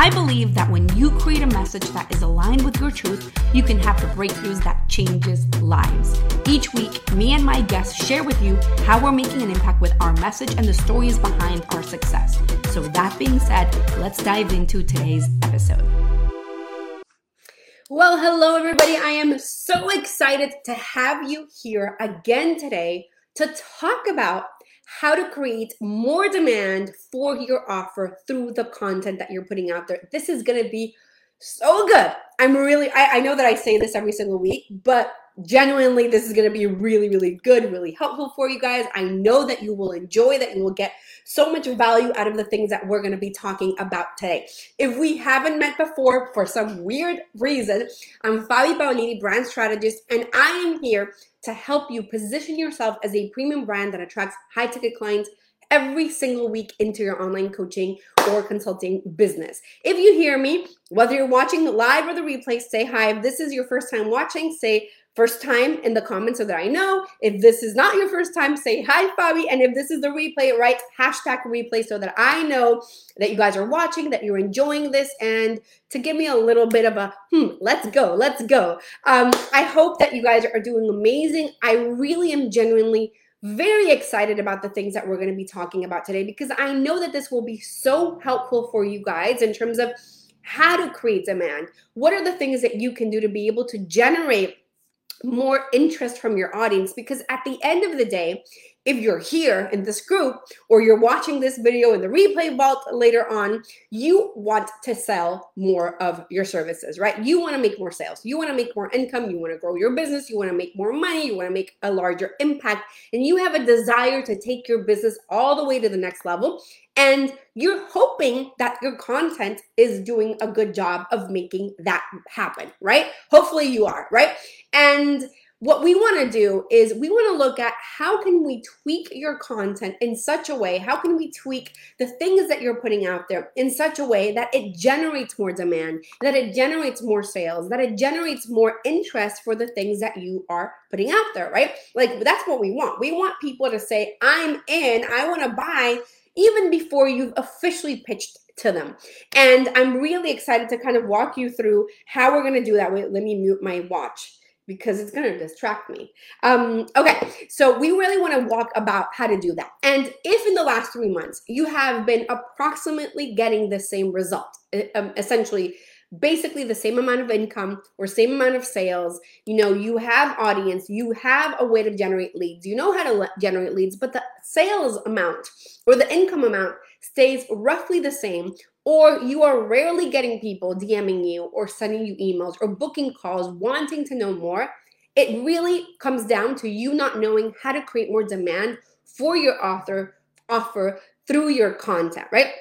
I believe that when you create a message that is aligned with your truth, you can have the breakthroughs that changes lives. Each week, me and my guests share with you how we're making an impact with our message and the stories behind our success. So that being said, let's dive into today's episode. Well, hello everybody. I am so excited to have you here again today to talk about how to create more demand for your offer through the content that you're putting out there. This is going to be so good. I'm really, I, I know that I say this every single week, but genuinely, this is going to be really, really good, really helpful for you guys. I know that you will enjoy, that you will get so much value out of the things that we're going to be talking about today. If we haven't met before for some weird reason, I'm Fabi Paolini, brand strategist, and I am here to help you position yourself as a premium brand that attracts high ticket clients every single week into your online coaching or consulting business. If you hear me, whether you're watching live or the replay, say hi. If this is your first time watching, say first time in the comments so that I know. If this is not your first time, say hi, Fabi. And if this is the replay, write hashtag replay so that I know that you guys are watching, that you're enjoying this, and to give me a little bit of a hmm, let's go, let's go. Um, I hope that you guys are doing amazing. I really am genuinely very excited about the things that we're going to be talking about today because I know that this will be so helpful for you guys in terms of how to create demand. What are the things that you can do to be able to generate more interest from your audience? Because at the end of the day, if you're here in this group or you're watching this video in the replay vault later on, you want to sell more of your services, right? You want to make more sales. You want to make more income. You want to grow your business. You want to make more money. You want to make a larger impact. And you have a desire to take your business all the way to the next level. And you're hoping that your content is doing a good job of making that happen, right? Hopefully you are, right? And what we want to do is we want to look at how can we tweak your content in such a way how can we tweak the things that you're putting out there in such a way that it generates more demand that it generates more sales that it generates more interest for the things that you are putting out there right like that's what we want we want people to say i'm in i want to buy even before you've officially pitched to them. And I'm really excited to kind of walk you through how we're going to do that. Wait, let me mute my watch because it's going to distract me. Um, okay, so we really want to walk about how to do that. And if in the last three months you have been approximately getting the same result, um, essentially basically the same amount of income or same amount of sales. You know you have audience you have a way to generate leads. You know how to le- generate leads but the sales amount or the income amount stays roughly the same or you are rarely getting people DMing you or sending you emails or booking calls wanting to know more, it really comes down to you not knowing how to create more demand for your author offer through your content, right?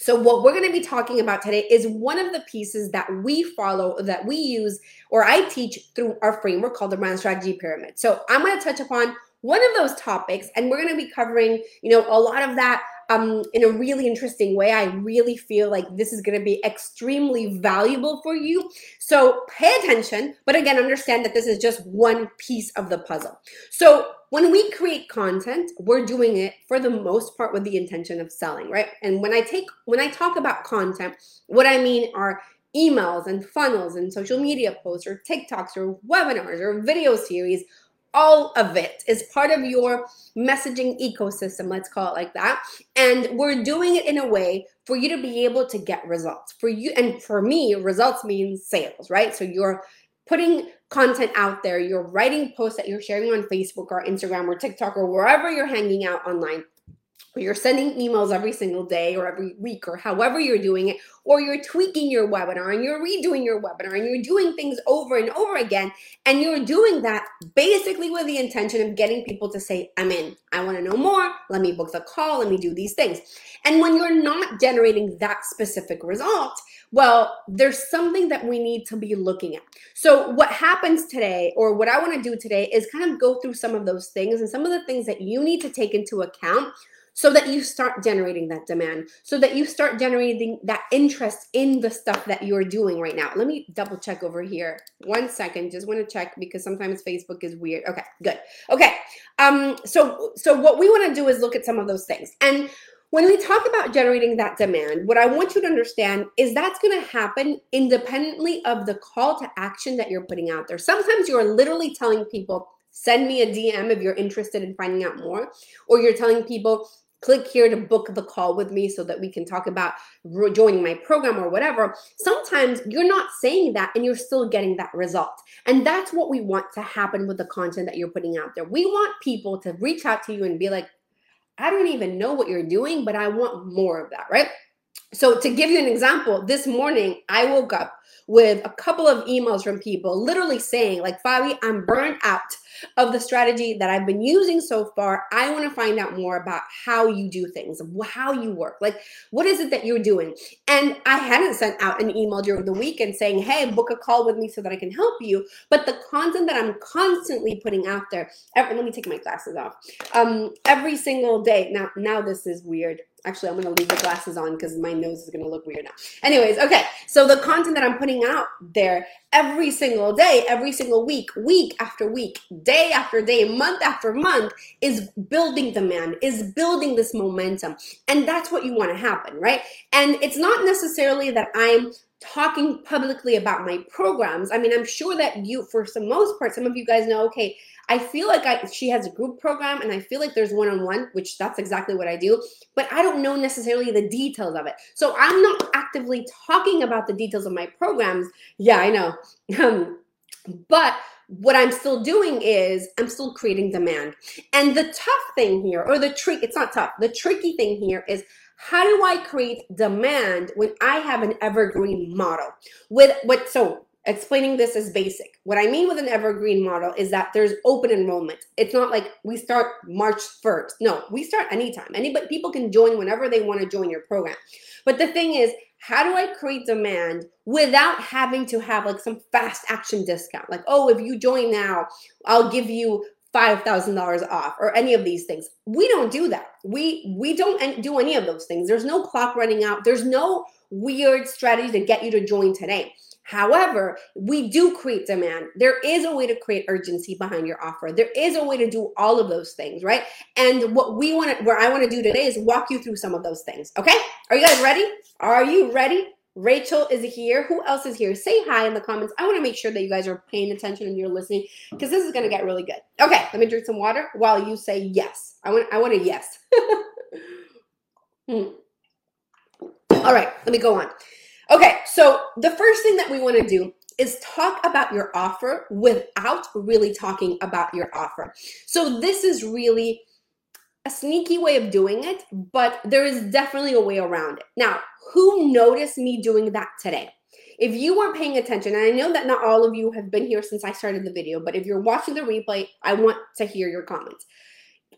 So, what we're going to be talking about today is one of the pieces that we follow, that we use, or I teach through our framework called the brand strategy pyramid. So, I'm going to touch upon one of those topics, and we're going to be covering, you know, a lot of that um, in a really interesting way. I really feel like this is going to be extremely valuable for you. So pay attention, but again, understand that this is just one piece of the puzzle. So when we create content, we're doing it for the most part with the intention of selling, right? And when I take when I talk about content, what I mean are emails and funnels and social media posts or TikToks or webinars or video series all of it is part of your messaging ecosystem, let's call it like that. And we're doing it in a way for you to be able to get results. For you and for me, results means sales, right? So you're putting content out there, you're writing posts that you're sharing on Facebook or Instagram or TikTok or wherever you're hanging out online you're sending emails every single day or every week or however you're doing it, or you're tweaking your webinar and you're redoing your webinar and you're doing things over and over again. And you're doing that basically with the intention of getting people to say, I'm in, I want to know more, let me book the call, let me do these things. And when you're not generating that specific result, well, there's something that we need to be looking at. So, what happens today, or what I want to do today, is kind of go through some of those things and some of the things that you need to take into account so that you start generating that demand, so that you start generating that interest in the stuff that you're doing right now. Let me double check over here. One second, just want to check because sometimes Facebook is weird. Okay, good. Okay. Um so so what we want to do is look at some of those things. And when we talk about generating that demand, what I want you to understand is that's going to happen independently of the call to action that you're putting out there. Sometimes you're literally telling people, send me a DM if you're interested in finding out more, or you're telling people, click here to book the call with me so that we can talk about joining my program or whatever. Sometimes you're not saying that and you're still getting that result. And that's what we want to happen with the content that you're putting out there. We want people to reach out to you and be like, I don't even know what you're doing, but I want more of that, right? So, to give you an example, this morning I woke up with a couple of emails from people literally saying, like, Fabi, I'm burnt out of the strategy that I've been using so far. I want to find out more about how you do things, how you work. Like, what is it that you're doing? And I hadn't sent out an email during the weekend saying, hey, book a call with me so that I can help you. But the content that I'm constantly putting out there, every, let me take my glasses off. Um, every single day. Now, now this is weird. Actually, I'm going to leave the glasses on because my nose is going to look weird now. Anyways, okay. So the content that I'm putting out there every single day, every single week, week after week, day after day, month after month is building demand, is building this momentum. And that's what you want to happen, right? And it's not necessarily that I'm talking publicly about my programs. I mean, I'm sure that you, for some most part, some of you guys know, okay, I feel like I, she has a group program and I feel like there's one on one, which that's exactly what I do, but I don't know necessarily the details of it. So I'm not actively talking about the details of my programs. Yeah, I know. Um, but what I'm still doing is I'm still creating demand. And the tough thing here, or the trick, it's not tough, the tricky thing here is how do I create demand when I have an evergreen model? With what so explaining this is basic. What I mean with an evergreen model is that there's open enrollment. It's not like we start March 1st. No, we start anytime. Anybody people can join whenever they want to join your program. But the thing is, how do I create demand without having to have like some fast action discount? Like, oh, if you join now, I'll give you $5,000 off or any of these things. We don't do that. We we don't do any of those things. There's no clock running out. There's no weird strategy to get you to join today. However, we do create demand. There is a way to create urgency behind your offer. There is a way to do all of those things, right? And what we want to, where I want to do today is walk you through some of those things. Okay? Are you guys ready? Are you ready? Rachel is here. Who else is here? Say hi in the comments. I want to make sure that you guys are paying attention and you're listening because this is going to get really good. Okay, let me drink some water while you say yes. I want I want a yes. hmm. All right, let me go on. Okay, so the first thing that we want to do is talk about your offer without really talking about your offer. So this is really a sneaky way of doing it, but there is definitely a way around it. Now, who noticed me doing that today? If you weren't paying attention, and I know that not all of you have been here since I started the video, but if you're watching the replay, I want to hear your comments.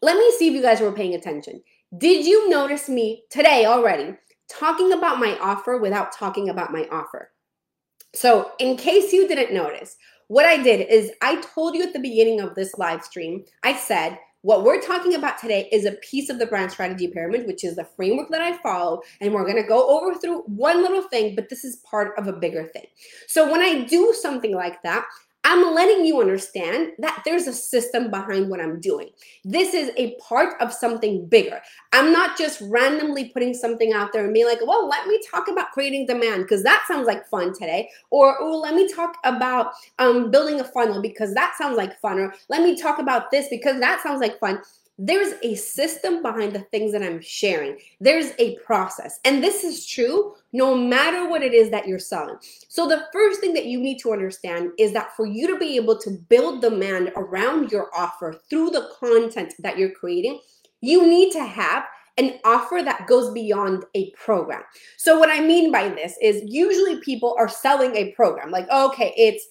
Let me see if you guys were paying attention. Did you notice me today already talking about my offer without talking about my offer. So, in case you didn't notice, what I did is I told you at the beginning of this live stream, I said, what we're talking about today is a piece of the brand strategy pyramid, which is the framework that I follow. And we're going to go over through one little thing, but this is part of a bigger thing. So when I do something like that, I'm letting you understand that there's a system behind what I'm doing. This is a part of something bigger. I'm not just randomly putting something out there and being like, well, let me talk about creating demand because that sounds like fun today. Or, oh, let me talk about um, building a funnel because that sounds like fun. Or let me talk about this because that sounds like fun there's a system behind the things that I'm sharing. There's a process. And this is true no matter what it is that you're selling. So, the first thing that you need to understand is that for you to be able to build demand around your offer through the content that you're creating, you need to have an offer that goes beyond a program. So, what I mean by this is usually people are selling a program like, okay, it's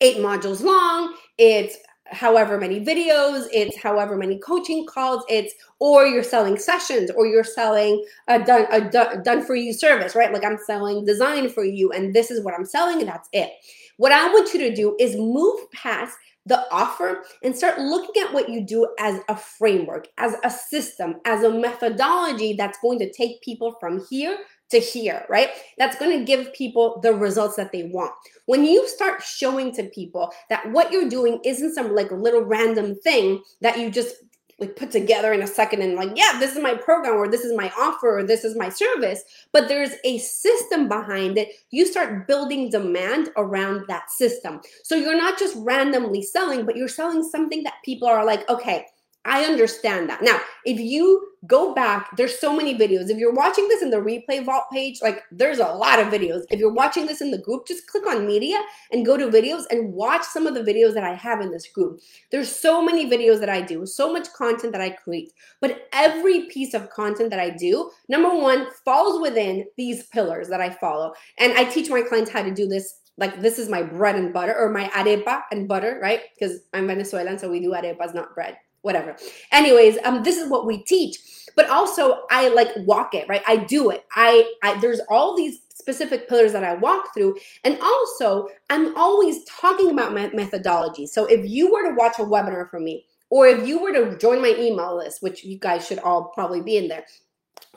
eight modules long, it's however many videos, it's however many coaching calls, it's or you're selling sessions or you're selling a done a done, done for you service, right? Like I'm selling design for you and this is what I'm selling and that's it. What I want you to do is move past the offer and start looking at what you do as a framework, as a system, as a methodology that's going to take people from here to hear, right? That's going to give people the results that they want. When you start showing to people that what you're doing isn't some like little random thing that you just like put together in a second and like yeah this is my program or this is my offer or this is my service but there's a system behind it you start building demand around that system so you're not just randomly selling but you're selling something that people are like okay I understand that. Now, if you go back, there's so many videos. If you're watching this in the replay vault page, like there's a lot of videos. If you're watching this in the group, just click on media and go to videos and watch some of the videos that I have in this group. There's so many videos that I do, so much content that I create. But every piece of content that I do, number one, falls within these pillars that I follow. And I teach my clients how to do this like this is my bread and butter or my arepa and butter, right? Because I'm Venezuelan, so we do arepas, not bread whatever. Anyways, um, this is what we teach. But also, I like walk it, right? I do it. I, I there's all these specific pillars that I walk through, and also I'm always talking about my methodology. So if you were to watch a webinar from me, or if you were to join my email list, which you guys should all probably be in there,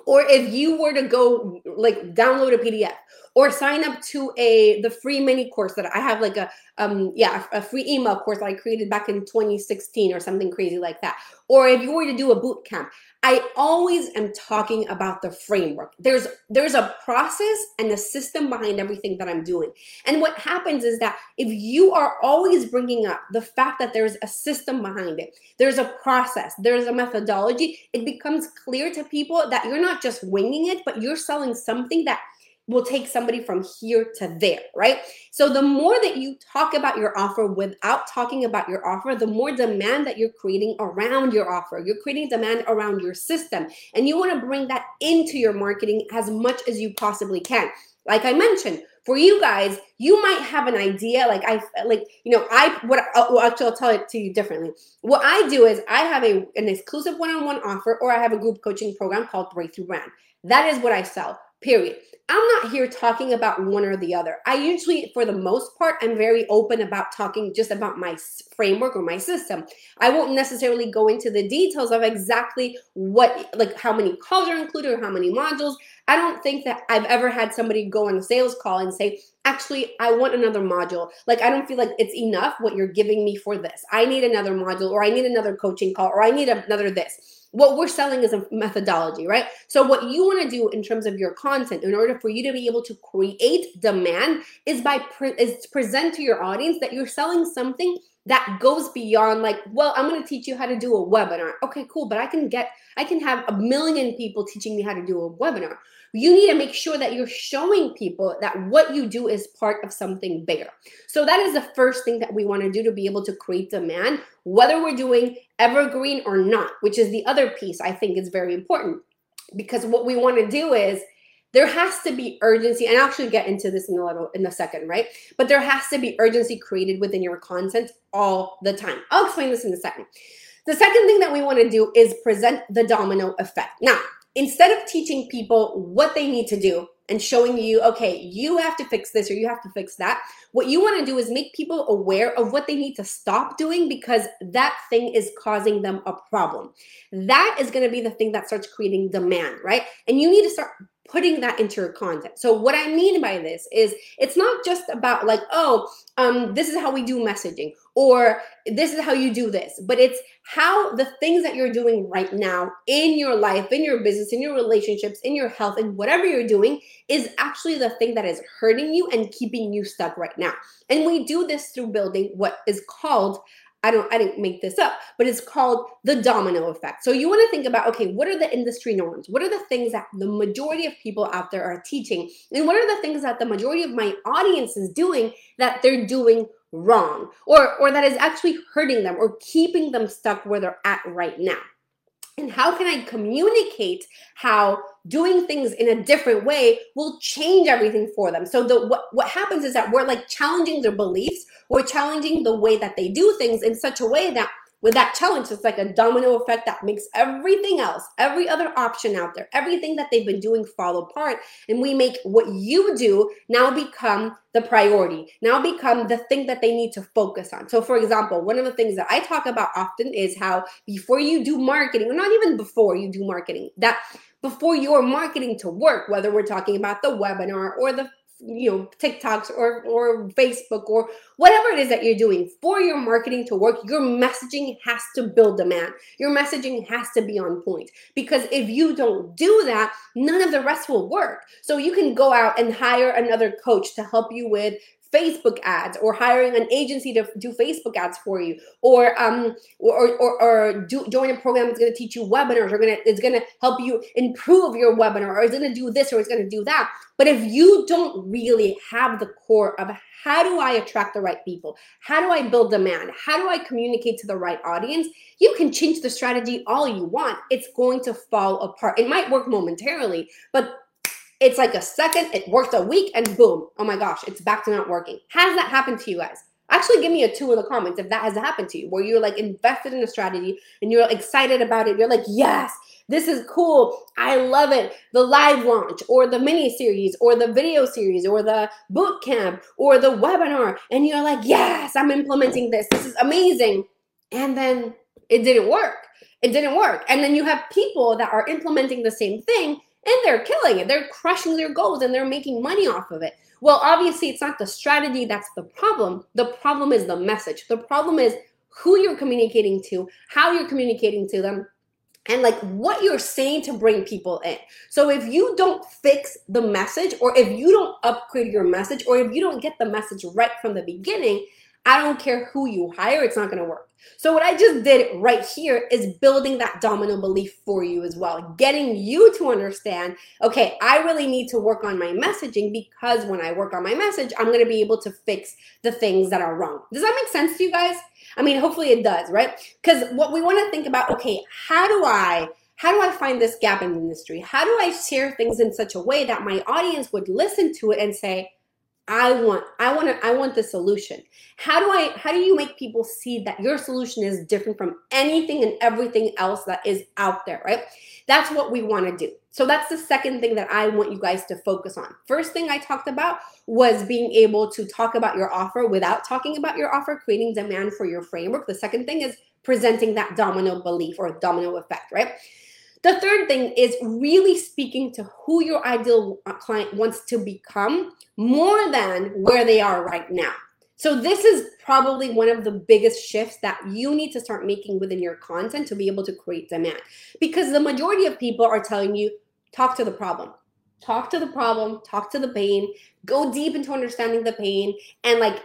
or if you were to go like download a PDF or sign up to a the free mini course that I have like a um yeah a free email course that I created back in 2016 or something crazy like that. Or if you were to do a boot camp I always am talking about the framework. There's there's a process and a system behind everything that I'm doing. And what happens is that if you are always bringing up the fact that there's a system behind it there's a process there's a methodology it becomes clear to people that you're not just winging it but you're selling something that will take somebody from here to there, right? So the more that you talk about your offer without talking about your offer, the more demand that you're creating around your offer. You're creating demand around your system. And you want to bring that into your marketing as much as you possibly can. Like I mentioned, for you guys, you might have an idea. Like I, like you know, I what oh, well, actually I'll tell it to you differently. What I do is I have a an exclusive one-on-one offer, or I have a group coaching program called Breakthrough Brand. That is what I sell period. I'm not here talking about one or the other. I usually, for the most part, I'm very open about talking just about my framework or my system. I won't necessarily go into the details of exactly what, like how many calls are included or how many modules. I don't think that I've ever had somebody go on a sales call and say, actually, I want another module. Like, I don't feel like it's enough what you're giving me for this. I need another module or I need another coaching call or I need another this what we're selling is a methodology, right? So what you want to do in terms of your content in order for you to be able to create demand is by pre- is present to your audience that you're selling something that goes beyond like, well, I'm going to teach you how to do a webinar. Okay, cool, but I can get I can have a million people teaching me how to do a webinar you need to make sure that you're showing people that what you do is part of something bigger. So that is the first thing that we want to do to be able to create demand, whether we're doing evergreen or not, which is the other piece I think is very important. Because what we want to do is there has to be urgency and I'll actually get into this in a little in a second right but there has to be urgency created within your content all the time i'll explain this in a second the second thing that we want to do is present the domino effect now instead of teaching people what they need to do and showing you, okay, you have to fix this or you have to fix that, what you want to do is make people aware of what they need to stop doing because that thing is causing them a problem. That is going to be the thing that starts creating demand, right? And you need to start putting that into your content. So what I mean by this is it's not just about like, oh, um, this is how we do messaging or this is how you do this, but it's how the things that you're doing right now in your life, in your business, in your relationships, in your health, and whatever you're doing is actually the thing that is hurting you and keeping you stuck right now. And we do this through building what is called I don't I didn't make this up, but it's called the domino effect. So you want to think about okay, what are the industry norms? What are the things that the majority of people out there are teaching? And what are the things that the majority of my audience is doing that they're doing wrong or or that is actually hurting them or keeping them stuck where they're at right now? And how can I communicate how doing things in a different way will change everything for them? So the what, what happens is that we're like challenging their beliefs, we're challenging the way that they do things in such a way that with that challenge, it's like a domino effect that makes everything else, every other option out there, everything that they've been doing fall apart. And we make what you do now become the priority, now become the thing that they need to focus on. So, for example, one of the things that I talk about often is how before you do marketing, or not even before you do marketing, that before your marketing to work, whether we're talking about the webinar or the you know TikToks or or Facebook or whatever it is that you're doing for your marketing to work your messaging has to build demand. Your messaging has to be on point because if you don't do that none of the rest will work. So you can go out and hire another coach to help you with Facebook ads or hiring an agency to do Facebook ads for you or um or or, or do, join a program that's going to teach you webinars or to it's going to help you improve your webinar or it's going to do this or it's going to do that. But if you don't really have the core of how do I attract the right people? How do I build demand? How do I communicate to the right audience? You can change the strategy all you want. It's going to fall apart. It might work momentarily but it's like a second, it worked a week, and boom, oh my gosh, it's back to not working. Has that happened to you guys? Actually, give me a two in the comments if that has happened to you, where you're like invested in a strategy and you're excited about it. You're like, yes, this is cool. I love it. The live launch or the mini series or the video series or the boot camp or the webinar. And you're like, yes, I'm implementing this. This is amazing. And then it didn't work. It didn't work. And then you have people that are implementing the same thing and they're killing it. They're crushing their goals and they're making money off of it. Well, obviously, it's not the strategy that's the problem. The problem is the message. The problem is who you're communicating to, how you're communicating to them, and like what you're saying to bring people in. So if you don't fix the message, or if you don't upgrade your message, or if you don't get the message right from the beginning, I don't care who you hire, it's not going to work. So, what I just did right here is building that domino belief for you as well, getting you to understand okay, I really need to work on my messaging because when I work on my message, I'm going to be able to fix the things that are wrong. Does that make sense to you guys? I mean, hopefully it does, right? Because what we want to think about okay, how do I how do I find this gap in the industry? How do I share things in such a way that my audience would listen to it and say, I want I want to I want the solution. How do I how do you make people see that your solution is different from anything and everything else that is out there, right? That's what we want to do. So that's the second thing that I want you guys to focus on. First thing I talked about was being able to talk about your offer without talking about your offer, creating demand for your framework. The second thing is presenting that domino belief or domino effect, right? The third thing is really speaking to who your ideal uh, client wants to become more than where they are right now. So, this is probably one of the biggest shifts that you need to start making within your content to be able to create demand. Because the majority of people are telling you, talk to the problem. Talk to the problem, talk to the pain, go deep into understanding the pain, and like,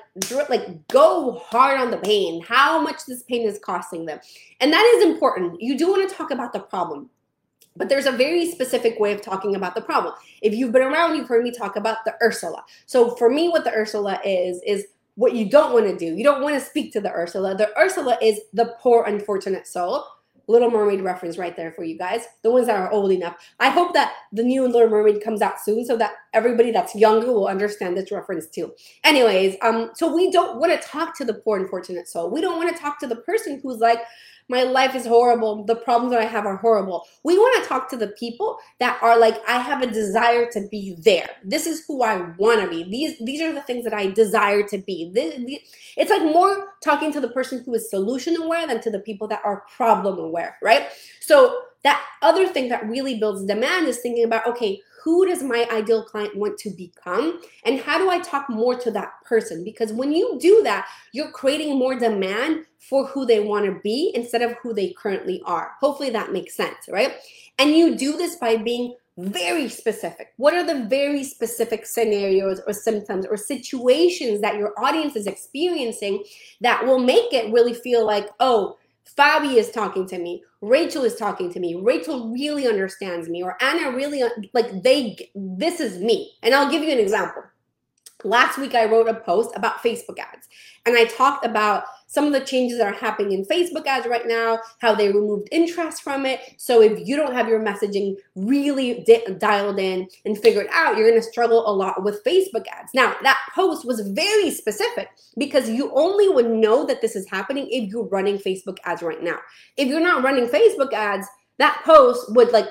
like go hard on the pain, how much this pain is costing them. And that is important. You do want to talk about the problem but there's a very specific way of talking about the problem. If you've been around, you've heard me talk about the Ursula. So for me, what the Ursula is, is what you don't want to do. You don't want to speak to the Ursula. The Ursula is the poor, unfortunate soul. Little Mermaid reference right there for you guys, the ones that are old enough. I hope that the new Little Mermaid comes out soon so that everybody that's younger will understand this reference too. Anyways, um, so we don't want to talk to the poor, unfortunate soul. We don't want to talk to the person who's like, my life is horrible. The problems that I have are horrible. We want to talk to the people that are like, I have a desire to be there. This is who I want to be. These these are the things that I desire to be. This, it's like more talking to the person who is solution aware than to the people that are problem aware, right? So that other thing that really builds demand is thinking about okay who does my ideal client want to become? And how do i talk more to that person? Because when you do that you're creating more demand for who they want to be instead of who they currently are. Hopefully that makes sense right? And you do this by being very specific. What are the very specific scenarios or symptoms or situations that your audience is experiencing that will make it really feel like, oh, Fabi is talking to me. Rachel is talking to me. Rachel really understands me, or Anna really uh, like they. This is me, and I'll give you an example. Last week, I wrote a post about Facebook ads, and I talked about some of the changes that are happening in Facebook ads right now, how they removed interest from it. So if you don't have your messaging really di- dialed in and figured out, you're going to struggle a lot with Facebook ads. Now, that post was very specific because you only would know that this is happening if you're running Facebook ads right now. If you're not running Facebook ads, that post would like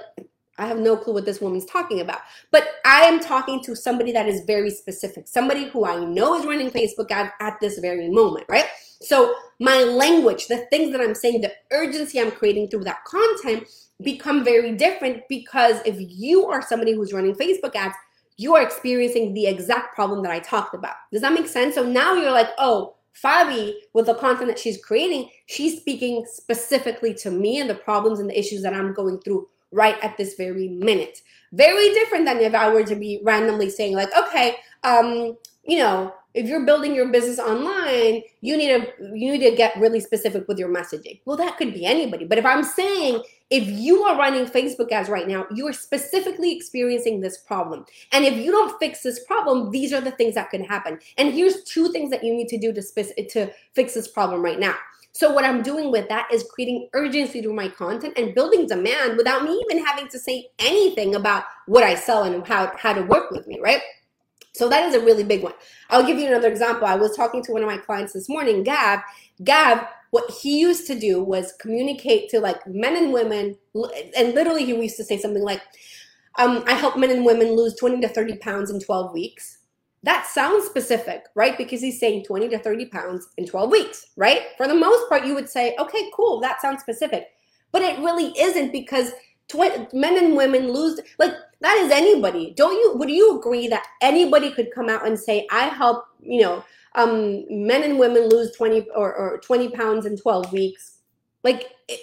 I have no clue what this woman's talking about. But I am talking to somebody that is very specific, somebody who I know is running Facebook ads at this very moment, right? So my language, the things that I'm saying, the urgency I'm creating through that content become very different because if you are somebody who's running Facebook ads, you are experiencing the exact problem that I talked about. Does that make sense? So now you're like, oh, Fabi, with the content that she's creating, she's speaking specifically to me and the problems and the issues that I'm going through right at this very minute. Very different than if I were to be randomly saying, like, okay, um, you know, if you're building your business online, you need to you need to get really specific with your messaging. Well, that could be anybody. But if I'm saying if you are running Facebook ads right now, you are specifically experiencing this problem. And if you don't fix this problem, these are the things that can happen. And here's two things that you need to do to, to fix this problem right now. So what I'm doing with that is creating urgency through my content and building demand without me even having to say anything about what I sell and how, how to work with me, right? So that is a really big one. I'll give you another example. I was talking to one of my clients this morning, Gab. Gab, what he used to do was communicate to like men and women, and literally he used to say something like, um, I help men and women lose 20 to 30 pounds in 12 weeks. That sounds specific, right? Because he's saying 20 to 30 pounds in 12 weeks, right? For the most part, you would say, okay, cool, that sounds specific. But it really isn't because men and women lose, like, that is anybody. Don't you, would you agree that anybody could come out and say, I help, you know, um, men and women lose 20 or, or 20 pounds in 12 weeks? Like, it,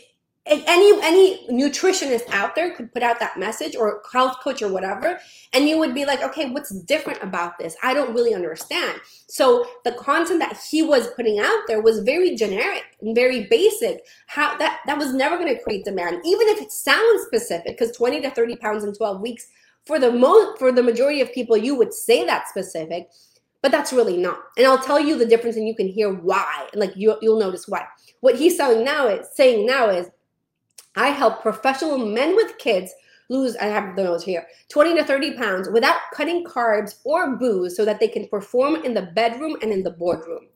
any any nutritionist out there could put out that message or health coach or whatever and you would be like okay what's different about this? I don't really understand. So the content that he was putting out there was very generic and very basic. How that that was never going to create demand even if it sounds specific because 20 to 30 pounds in 12 weeks for the most for the majority of people you would say that specific but that's really not. And i'll tell you the difference and you can hear why and like you, you'll notice why. What he's selling now is saying now is I help professional men with kids lose, I have the notes here, 20 to 30 pounds without cutting carbs or booze so that they can perform in the bedroom and in the boardroom.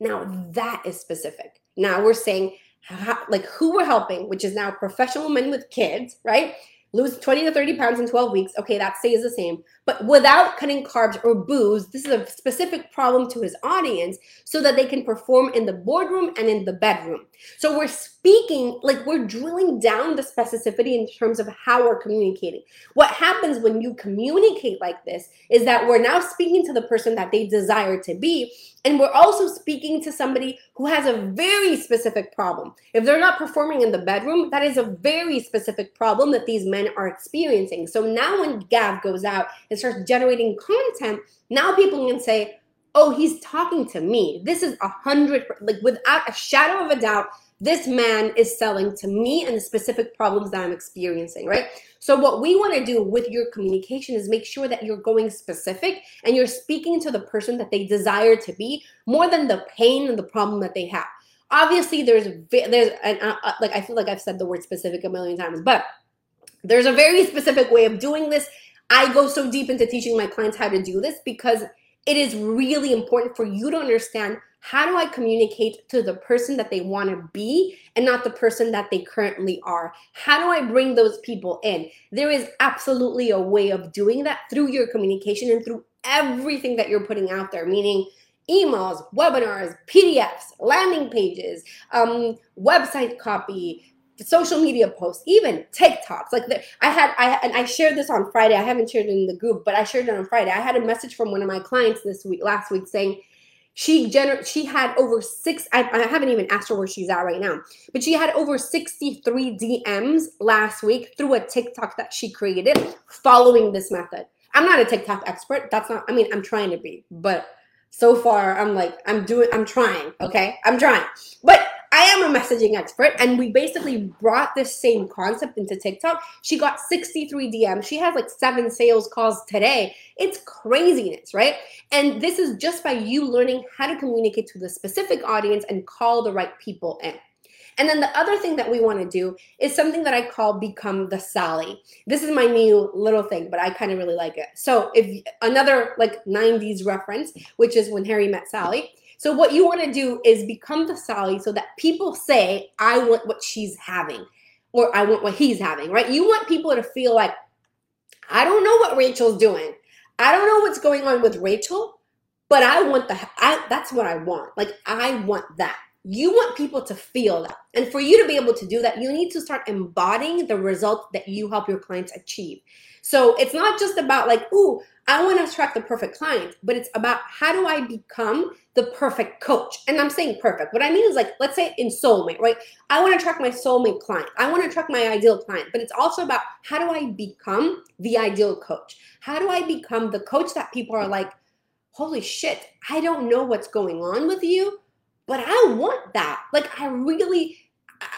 Now, that is specific. Now we're saying, how, like, who we're helping, which is now professional men with kids, right? lose 20 to 30 pounds in 12 weeks. Okay, that stays the same. But without cutting carbs or booze, this is a specific problem to his audience so that they can perform in the boardroom and in the bedroom. So we're speaking, like we're drilling down the specificity in terms of how we're communicating. What happens when you communicate like this is that we're now speaking to the person that they desire to be. And we're also speaking to somebody who has a very specific problem. If they're not performing in the bedroom, that is a very specific problem that these men are experiencing. So now when Gav goes out and starts generating content, now people can say, oh, he's talking to me. This is a hundred, like without a shadow of a doubt, this man is selling to me and the specific problems that I'm experiencing, right? So, what we want to do with your communication is make sure that you're going specific and you're speaking to the person that they desire to be more than the pain and the problem that they have. Obviously, there's there's an, uh, uh, like I feel like I've said the word specific a million times, but there's a very specific way of doing this. I go so deep into teaching my clients how to do this because it is really important for you to understand how do I communicate to the person that they want to be and not the person that they currently are? How do I bring those people in? There is absolutely a way of doing that through your communication and through everything that you're putting out there, meaning emails, webinars, PDFs, landing pages, um, website copy, social media posts, even TikToks. Like the, I had, I and I shared this on Friday. I haven't shared it in the group, but I shared it on Friday. I had a message from one of my clients this week, last week, saying she gener- she had over six. I, I haven't even asked her where she's at right now, but she had over 63 DMs last week through a TikTok that she created following this method. I'm not a TikTok expert. That's not. I mean, I'm trying to be, but so far I'm like I'm doing. I'm trying. Okay, I'm trying, but am a messaging expert, and we basically brought this same concept into TikTok. She got 63 DMs. She has like seven sales calls today. It's craziness, right? And this is just by you learning how to communicate to the specific audience and call the right people in. And then the other thing that we want to do is something that I call become the Sally. This is my new little thing, but I kind of really like it. So if another like 90s reference, which is when Harry met Sally. So what you want to do is become the Sally so that people say, I want what she's having or I want what he's having, right? You want people to feel like, I don't know what Rachel's doing. I don't know what's going on with Rachel, but I want the I that's what I want. Like I want that. You want people to feel that. And for you to be able to do that, you need to start embodying the result that you help your clients achieve. So it's not just about like, ooh, I want to attract the perfect client, but it's about how do I become the perfect coach? And I'm saying perfect. What I mean is like, let's say in soulmate, right? I want to attract my soulmate client. I want to attract my ideal client, but it's also about how do I become the ideal coach? How do I become the coach that people are like, holy shit, I don't know what's going on with you, but I want that. Like I really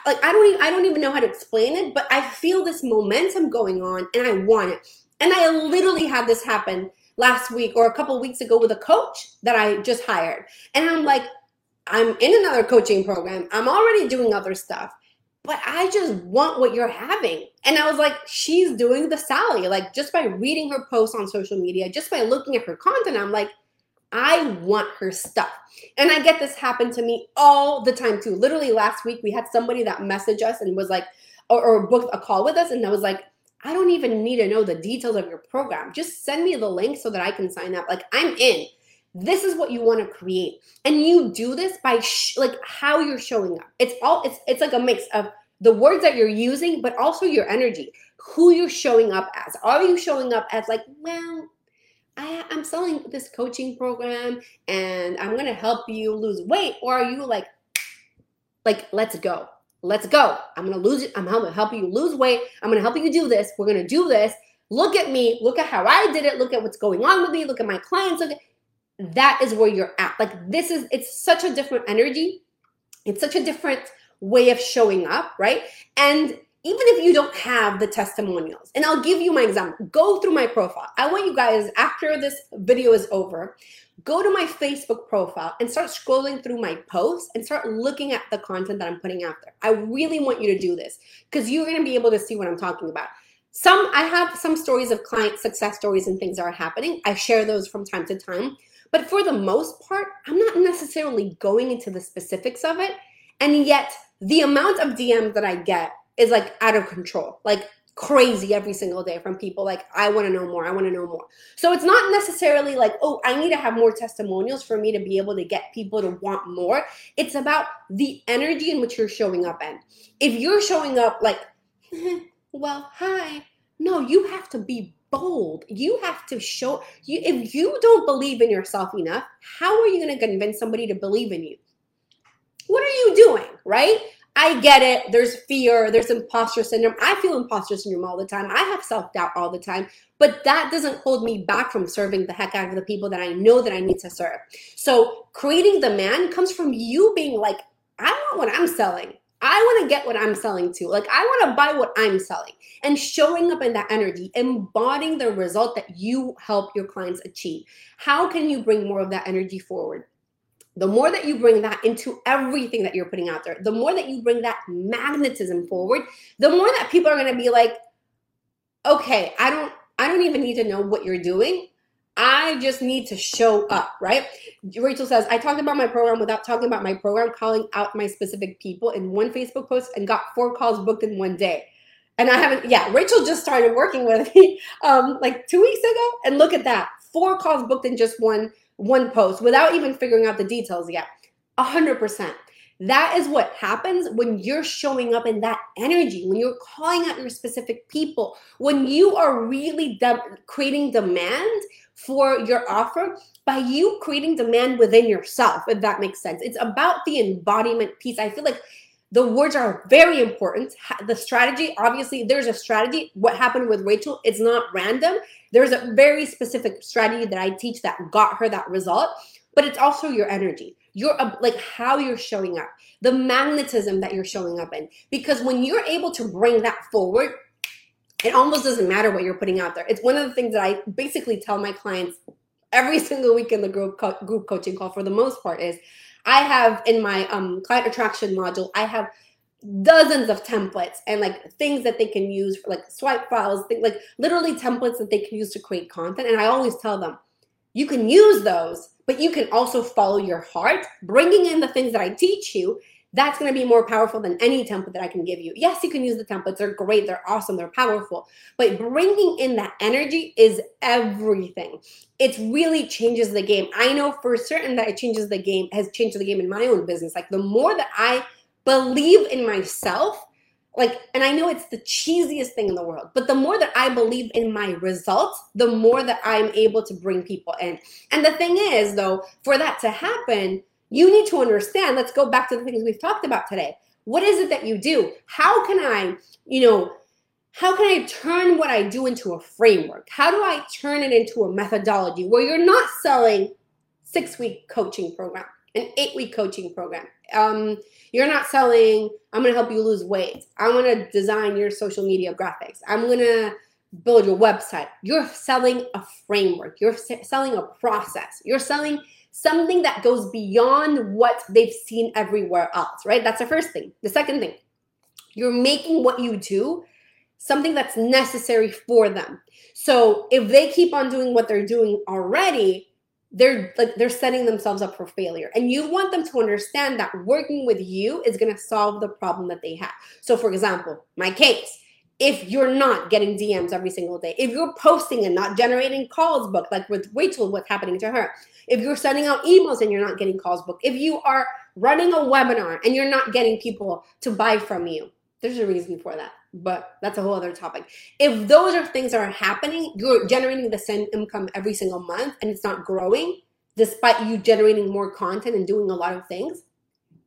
like I don't even, I don't even know how to explain it, but I feel this momentum going on and I want it. And I literally had this happen last week or a couple weeks ago with a coach that I just hired. And I'm like, I'm in another coaching program. I'm already doing other stuff, but I just want what you're having. And I was like, she's doing the Sally. Like just by reading her posts on social media, just by looking at her content, I'm like, I want her stuff. And I get this happen to me all the time too. Literally last week, we had somebody that messaged us and was like, or, or booked a call with us, and I was like, I don't even need to know the details of your program. Just send me the link so that I can sign up. Like, I'm in. This is what you want to create. And you do this by sh- like how you're showing up. It's all it's it's like a mix of the words that you're using, but also your energy. Who you're showing up as. Are you showing up as like, well, I, am selling this coaching program and I'm gonna help you lose weight, or are you like, like, let's go, let's go. I'm gonna lose it. I'm gonna help you lose weight. I'm gonna help you do this. We're gonna do this. Look at me. Look at how I did it. Look at what's going on with me. Look at my clients. Look at, that is where you're at. Like this is it's such a different energy. It's such a different way of showing up, right? And even if you don't have the testimonials, and I'll give you my example, go through my profile. I want you guys, after this video is over, go to my Facebook profile and start scrolling through my posts and start looking at the content that I'm putting out there. I really want you to do this because you're going to be able to see what I'm talking about. Some I have some stories of client success stories and things that are happening. I share those from time to time, but for the most part, I'm not necessarily going into the specifics of it. And yet, the amount of DMs that I get is like out of control, like crazy every single day from people like, I want to know more, I want to know more. So it's not necessarily like, oh, I need to have more testimonials for me to be able to get people to want more. It's about the energy in which you're showing up in. If you're showing up like, mm-hmm, well, hi, no, you have to be bold. You have to show you if you don't believe in yourself enough, how are you going to convince somebody to believe in you? What are you doing, right? I get it. There's fear, there's imposter syndrome. I feel imposter syndrome all the time. I have self doubt all the time, but that doesn't hold me back from serving the heck out of the people that I know that I need to serve. So, creating demand comes from you being like, I want what I'm selling. I want to get what I'm selling to. Like, I want to buy what I'm selling and showing up in that energy, embodying the result that you help your clients achieve. How can you bring more of that energy forward? The more that you bring that into everything that you're putting out there, the more that you bring that magnetism forward, the more that people are going to be like, okay, I don't, I don't even need to know what you're doing. I just need to show up, right? Rachel says, I talked about my program without talking about my program, calling out my specific people in one Facebook post and got four calls booked in one day. And I haven't, yeah, Rachel just started working with me um, like two weeks ago. And look at that four calls booked in just one one post without even figuring out the details yet. A hundred percent. That is what happens when you're showing up in that energy, when you're calling out your specific people, when you are really de- creating demand for your offer by you creating demand within yourself, if that makes sense. It's about the embodiment piece. I feel like the words are very important. The strategy, obviously, there's a strategy. What happened with Rachel, it's not random. There's a very specific strategy that I teach that got her that result. but it's also your energy. Your um, like how you're showing up, the magnetism that you're showing up in. Because when you're able to bring that forward, it almost doesn't matter what you're putting out there. It's one of the things that I basically tell my clients every single week in the group co- group coaching call for the most part is I have in my um, client attraction module, I have dozens of templates and like things that they can use for like swipe files, things like literally templates that they can use to create content. And I always tell them, you can use those, but you can also follow your heart, bringing in the things that I teach you that's going to be more powerful than any template that I can give you. Yes, you can use the templates. They're great. They're awesome. They're powerful. But bringing in that energy is everything. It really changes the game. I know for certain that it changes the game, has changed the game in my own business. Like the more that I believe in myself, like, and I know it's the cheesiest thing in the world, but the more that I believe in my results, the more that I'm able to bring people in. And the thing is, though, for that to happen, you need to understand. Let's go back to the things we've talked about today. What is it that you do? How can I, you know, how can I turn what I do into a framework? How do I turn it into a methodology where you're not selling six week coaching program, an eight week coaching program? Um, you're not selling, I'm gonna help you lose weight. I'm gonna design your social media graphics. I'm gonna build your website. You're selling a framework, you're selling a process, you're selling something that goes beyond what they've seen everywhere else, right? That's the first thing. The second thing, you're making what you do something that's necessary for them. So if they keep on doing what they're doing already, they're like they're setting themselves up for failure. And you want them to understand that working with you is going to solve the problem that they have. So for example, my case, if you're not getting DMs every single day, if you're posting and not generating calls book like with Rachel, what's happening to her, if you're sending out emails and you're not getting calls booked, if you are running a webinar and you're not getting people to buy from you, there's a reason for that. But that's a whole other topic. If those are things that are happening, you're generating the same income every single month and it's not growing, despite you generating more content and doing a lot of things,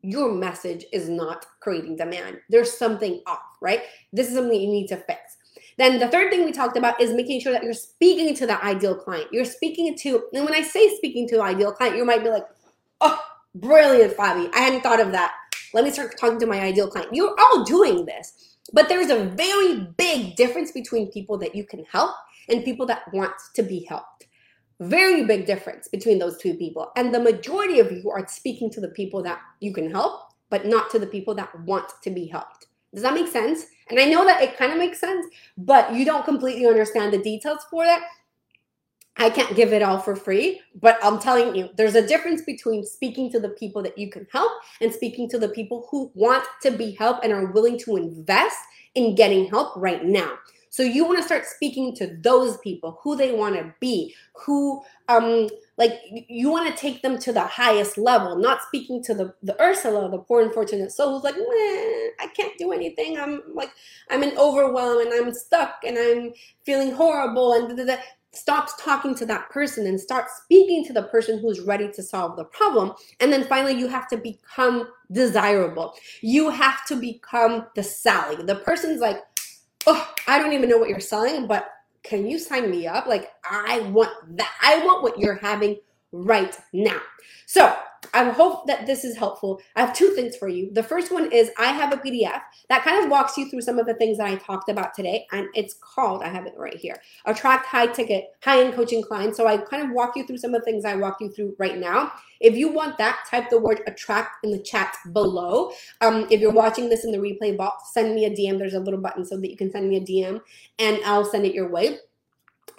your message is not creating demand. There's something off, right? This is something you need to fix. Then the third thing we talked about is making sure that you're speaking to the ideal client. You're speaking to, and when I say speaking to ideal client, you might be like, oh, brilliant, Fabi. I hadn't thought of that. Let me start talking to my ideal client. You're all doing this, but there's a very big difference between people that you can help and people that want to be helped. Very big difference between those two people. And the majority of you are speaking to the people that you can help, but not to the people that want to be helped. Does that make sense? And I know that it kind of makes sense, but you don't completely understand the details for that. I can't give it all for free, but I'm telling you, there's a difference between speaking to the people that you can help and speaking to the people who want to be helped and are willing to invest in getting help right now. So you want to start speaking to those people, who they want to be, who um like you want to take them to the highest level, not speaking to the the Ursula, the poor unfortunate soul who's like, I can't do anything. I'm like I'm in overwhelm and I'm stuck and I'm feeling horrible and stops talking to that person and start speaking to the person who's ready to solve the problem. And then finally, you have to become desirable. You have to become the Sally. The person's like, oh, I don't even know what you're selling, but can you sign me up? Like, I want that. I want what you're having right now. So, I hope that this is helpful. I have two things for you. The first one is I have a PDF that kind of walks you through some of the things that I talked about today, and it's called, I have it right here, Attract High Ticket, High End Coaching Clients. So I kind of walk you through some of the things I walk you through right now. If you want that, type the word attract in the chat below. Um, if you're watching this in the replay box, send me a DM. There's a little button so that you can send me a DM and I'll send it your way.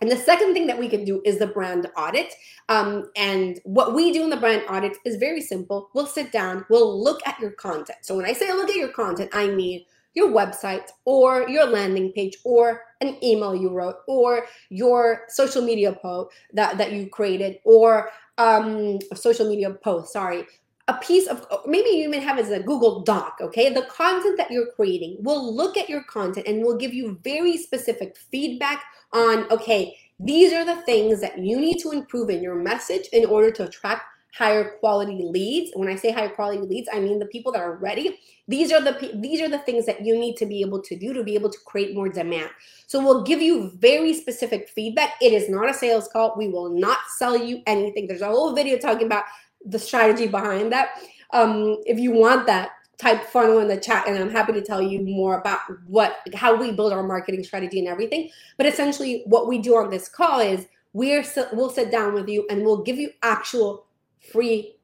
And the second thing that we can do is the brand audit. Um, and what we do in the brand audit is very simple. We'll sit down, we'll look at your content. So when I say look at your content, I mean your website or your landing page or an email you wrote or your social media post that, that you created or um, social media post, sorry, a piece of oh, maybe you even have as a Google Doc, okay? The content that you're creating will look at your content and will give you very specific feedback on, okay, these are the things that you need to improve in your message in order to attract higher quality leads. When I say higher quality leads, I mean the people that are ready. These are the these are the things that you need to be able to do to be able to create more demand. So we'll give you very specific feedback. It is not a sales call. We will not sell you anything. There's a whole video talking about the strategy behind that. Um, if you want that, type funnel in the chat and I'm happy to tell you more about what how we build our marketing strategy and everything. But essentially what we do on this call is we're we'll sit down with you and we'll give you actual free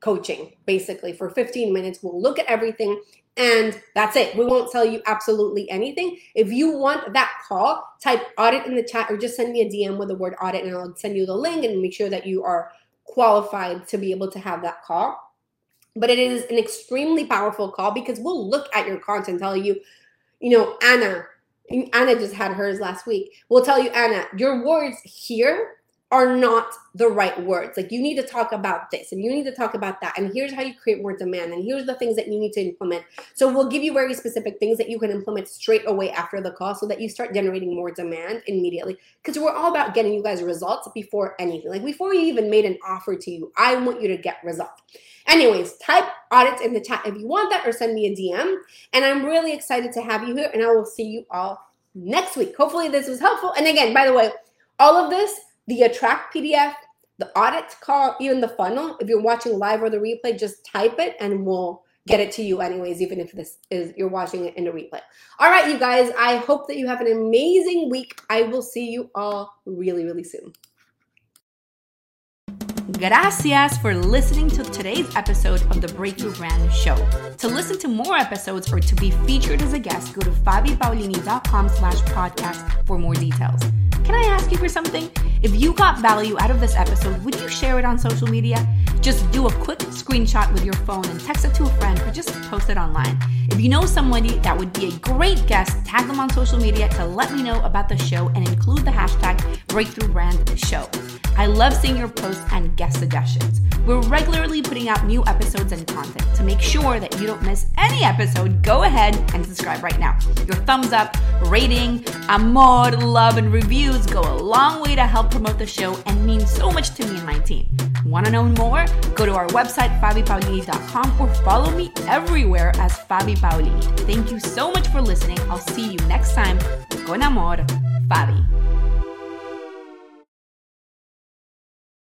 coaching basically for 15 minutes. We'll look at everything and that's it. We won't tell you absolutely anything. If you want that call, type audit in the chat or just send me a DM with the word audit and I'll send you the link and make sure that you are qualified to be able to have that call. But it is an extremely powerful call because we'll look at your content, tell you, you know, Anna, Anna just had hers last week. We'll tell you, Anna, your words here are not the right words. Like you need to talk about this and you need to talk about that. And here's how you create more demand. And here's the things that you need to implement. So we'll give you very specific things that you can implement straight away after the call so that you start generating more demand immediately. Because we're all about getting you guys results before anything. Like before we even made an offer to you, I want you to get results. Anyways, type audits in the chat if you want that or send me a DM. And I'm really excited to have you here and I will see you all next week. Hopefully this was helpful. And again, by the way, all of this the attract PDF, the audit call, even the funnel. If you're watching live or the replay, just type it and we'll get it to you anyways, even if this is you're watching it in a replay. All right, you guys, I hope that you have an amazing week. I will see you all really, really soon. Gracias for listening to today's episode of the Breakthrough Brand Show. To listen to more episodes or to be featured as a guest, go to fabipaolini.com slash podcast for more details. Can I ask you for something? If you got value out of this episode, would you share it on social media? Just do a quick screenshot with your phone and text it to a friend or just post it online. If you know somebody that would be a great guest, tag them on social media to let me know about the show and include the hashtag Breakthrough Brand Show. I love seeing your posts and guest suggestions. We're regularly putting out new episodes and content. To make sure that you don't miss any episode, go ahead and subscribe right now. Your thumbs up, rating, amor, love, and reviews go a long way to help promote the show and mean so much to me and my team. Want to know more? Go to our website, fabipaolini.com, or follow me everywhere as Fabi Paolini. Thank you so much for listening. I'll see you next time. Con amor, Fabi.